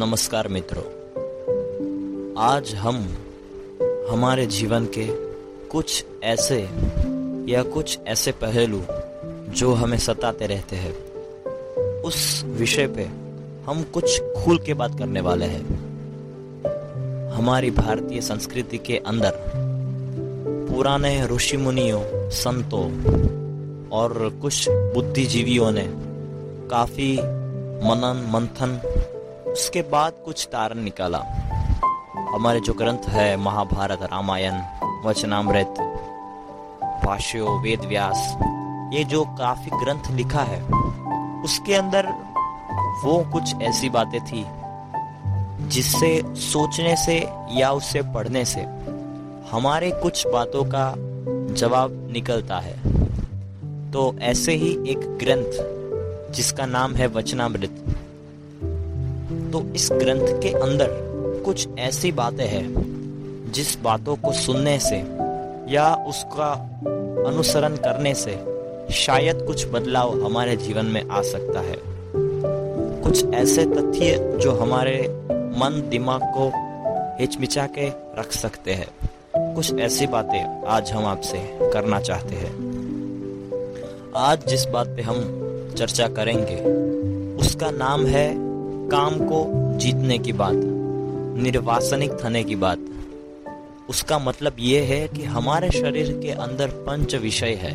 नमस्कार मित्रों। आज हम हमारे जीवन के कुछ ऐसे या कुछ ऐसे पहलू जो हमें सताते रहते हैं, उस विषय पे हम कुछ खुल के बात करने वाले हैं। हमारी भारतीय संस्कृति के अंदर पुराने ऋषि मुनियों संतों और कुछ बुद्धिजीवियों ने काफ़ी मनन मंथन उसके बाद कुछ तारण निकाला। हमारे जो ग्रंथ है, महाभारत, रामायण, वचनामृत, भाष्यो वेद व्यास ये जो काफ़ी ग्रंथ लिखा है, उसके अंदर वो कुछ ऐसी बातें थी, जिससे सोचने से या उससे पढ़ने से हमारे कुछ बातों का जवाब निकलता है। तो ऐसे ही एक ग्रंथ, जिसका नाम है वचनामृत। तो इस ग्रंथ के अंदर कुछ ऐसी बातें हैं, जिस बातों को सुनने से या उसका अनुसरण करने से शायद कुछ बदलाव हमारे जीवन में आ सकता है। कुछ ऐसे तथ्य जो हमारे मन, दिमाग को हिचमिचा के रख सकते हैं। कुछ ऐसी बातें आज हम आपसे करना चाहते हैं। आज जिस बात पे हम चर्चा करेंगे, उसका नाम है काम को जीतने की बात, निर्वासनिक थने की बात। उसका मतलब ये है कि हमारे शरीर के अंदर पंच विषय है।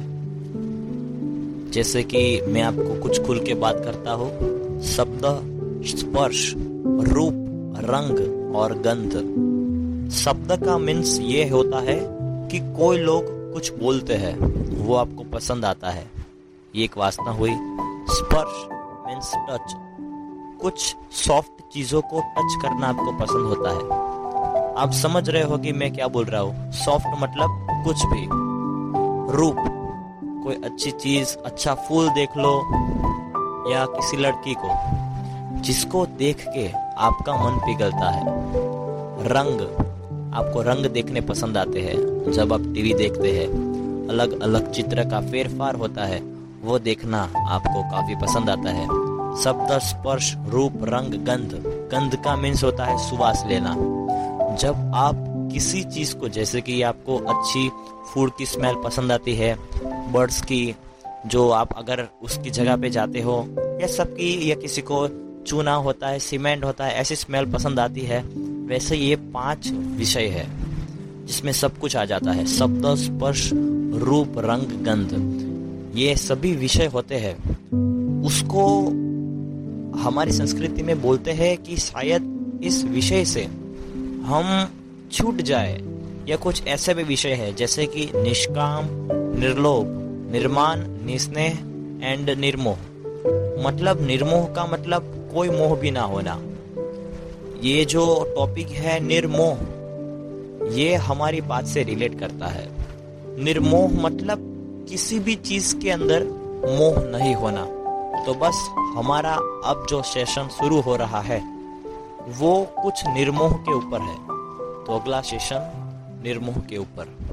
जैसे कि मैं आपको कुछ खुल के बात करता हूँ, शब्द, स्पर्श, रूप, रंग और गंध। शब्द का मीन्स ये होता है कि कोई लोग कुछ बोलते हैं, वो आपको पसंद आता है। ये एक वासना हुई। स्पर्श मीन्स टच कुछ सॉफ्ट चीज़ों को टच करना आपको पसंद होता है। आप समझ रहे हो कि मैं क्या बोल रहा हूँ? सॉफ्ट मतलब कुछ भी। रूप। कोई अच्छी चीज़ अच्छा फूल देख लो या किसी लड़की को। जिसको देख के आपका मन पिघलता है। रंग। आपको रंग देखने पसंद आते हैं। जब आप टीवी देखते हैं अलग अलग चित्र का फेरफार होता है, वो देखना आपको काफ़ी पसंद आता है। शब्द स्पर्श रूप, रंग, गंध। गंध का मीन्स होता है सुवास लेना। जब आप किसी चीज़ को, जैसे कि आपको अच्छी फ़ूड की स्मेल पसंद आती है बर्ड्स की, जो आप अगर उसकी जगह पे जाते हो, या सबकी, या किसी को चूना होता है सीमेंट होता है, ऐसी स्मेल पसंद आती है, वैसे ये पाँच विषय है, जिसमें सब कुछ आ जाता है। शब्द स्पर्श रूप, रंग, गंध। ये सभी विषय होते हैं। उसको हमारी संस्कृति में बोलते हैं कि शायद इस विषय से हम छूट जाए या कुछ ऐसे भी विषय है, जैसे कि निष्काम, निर्लोभ, निर्माण, निस्नेह एंड निर्मोह। मतलब निर्मोह का मतलब कोई मोह भी ना होना। ये जो टॉपिक है निर्मोह, ये हमारी बात से रिलेट करता है। निर्मोह मतलब किसी भी चीज़ के अंदर मोह नहीं होना। तो बस हमारा अब जो सेशन शुरू हो रहा है, वो कुछ निर्मोह के ऊपर है। तो अगला सेशन निर्मोह के ऊपर।